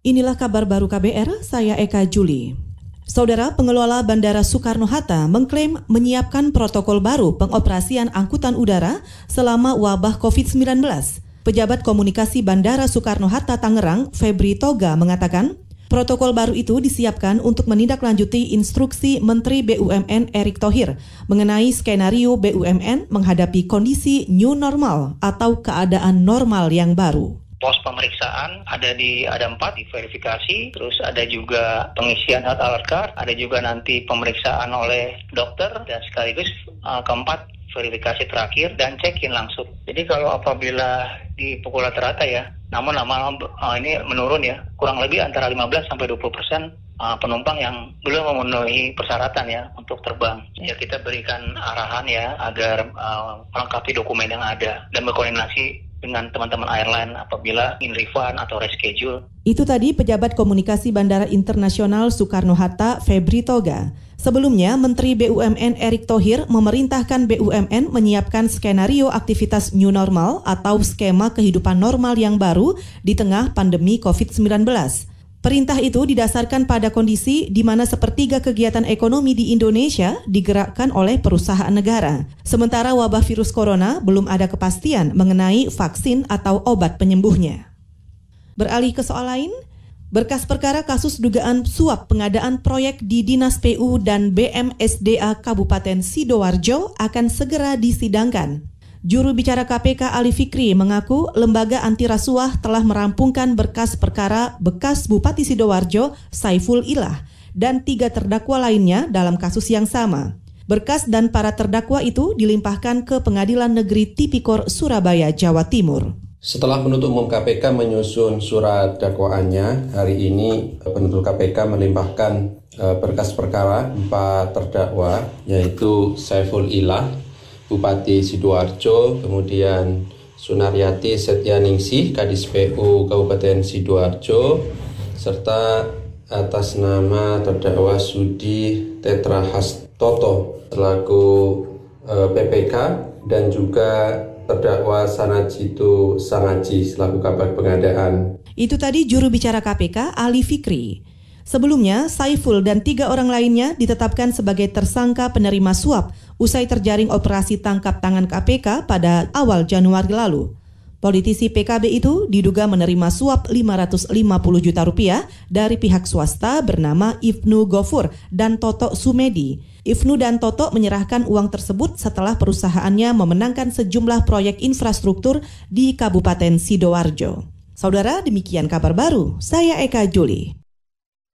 Inilah kabar baru KBR, saya Eka Juli. Saudara pengelola Bandara Soekarno-Hatta mengklaim menyiapkan protokol baru pengoperasian angkutan udara selama wabah COVID-19. Pejabat Komunikasi Bandara Soekarno-Hatta Tangerang, Febri Toga, mengatakan Protokol baru itu disiapkan untuk menindaklanjuti instruksi Menteri BUMN Erick Thohir mengenai skenario BUMN menghadapi kondisi new normal atau keadaan normal yang baru pos pemeriksaan ada di ada empat di verifikasi terus ada juga pengisian alert card ada juga nanti pemeriksaan oleh dokter dan sekaligus uh, keempat verifikasi terakhir dan check-in langsung. Jadi kalau apabila di pukul rata-rata ya, namun lama uh, ini menurun ya, kurang lebih antara 15 sampai 20 persen uh, penumpang yang belum memenuhi persyaratan ya untuk terbang. Ya kita berikan arahan ya agar uh, melengkapi dokumen yang ada dan berkoordinasi dengan teman-teman airline apabila ingin refund atau reschedule. Itu tadi pejabat komunikasi Bandara Internasional Soekarno-Hatta Febri Toga. Sebelumnya, Menteri BUMN Erick Thohir memerintahkan BUMN menyiapkan skenario aktivitas new normal atau skema kehidupan normal yang baru di tengah pandemi COVID-19. Perintah itu didasarkan pada kondisi di mana sepertiga kegiatan ekonomi di Indonesia digerakkan oleh perusahaan negara. Sementara wabah virus corona belum ada kepastian mengenai vaksin atau obat penyembuhnya. Beralih ke soal lain, berkas perkara kasus dugaan suap pengadaan proyek di Dinas PU dan BMSDA Kabupaten Sidoarjo akan segera disidangkan. Juru bicara KPK Ali Fikri mengaku lembaga anti rasuah telah merampungkan berkas perkara bekas Bupati Sidoarjo Saiful Ilah dan tiga terdakwa lainnya dalam kasus yang sama. Berkas dan para terdakwa itu dilimpahkan ke Pengadilan Negeri Tipikor Surabaya, Jawa Timur. Setelah penuntut umum KPK menyusun surat dakwaannya, hari ini penuntut KPK melimpahkan eh, berkas perkara empat terdakwa, yaitu Saiful Ilah, Bupati Sidoarjo, kemudian Sunaryati Setyaningsih, Kadis PU Kabupaten Sidoarjo, serta atas nama terdakwa Sudi Tetra Hastoto selaku eh, PPK dan juga terdakwa Sanajitu Sangaji selaku kabar pengadaan. Itu tadi juru bicara KPK Ali Fikri. Sebelumnya, Saiful dan tiga orang lainnya ditetapkan sebagai tersangka penerima suap usai terjaring operasi tangkap tangan KPK pada awal Januari lalu. Politisi PKB itu diduga menerima suap 550 juta rupiah dari pihak swasta bernama Ibnu Gofur dan Toto Sumedi. Ibnu dan Toto menyerahkan uang tersebut setelah perusahaannya memenangkan sejumlah proyek infrastruktur di Kabupaten Sidoarjo. Saudara, demikian kabar baru. Saya Eka Juli.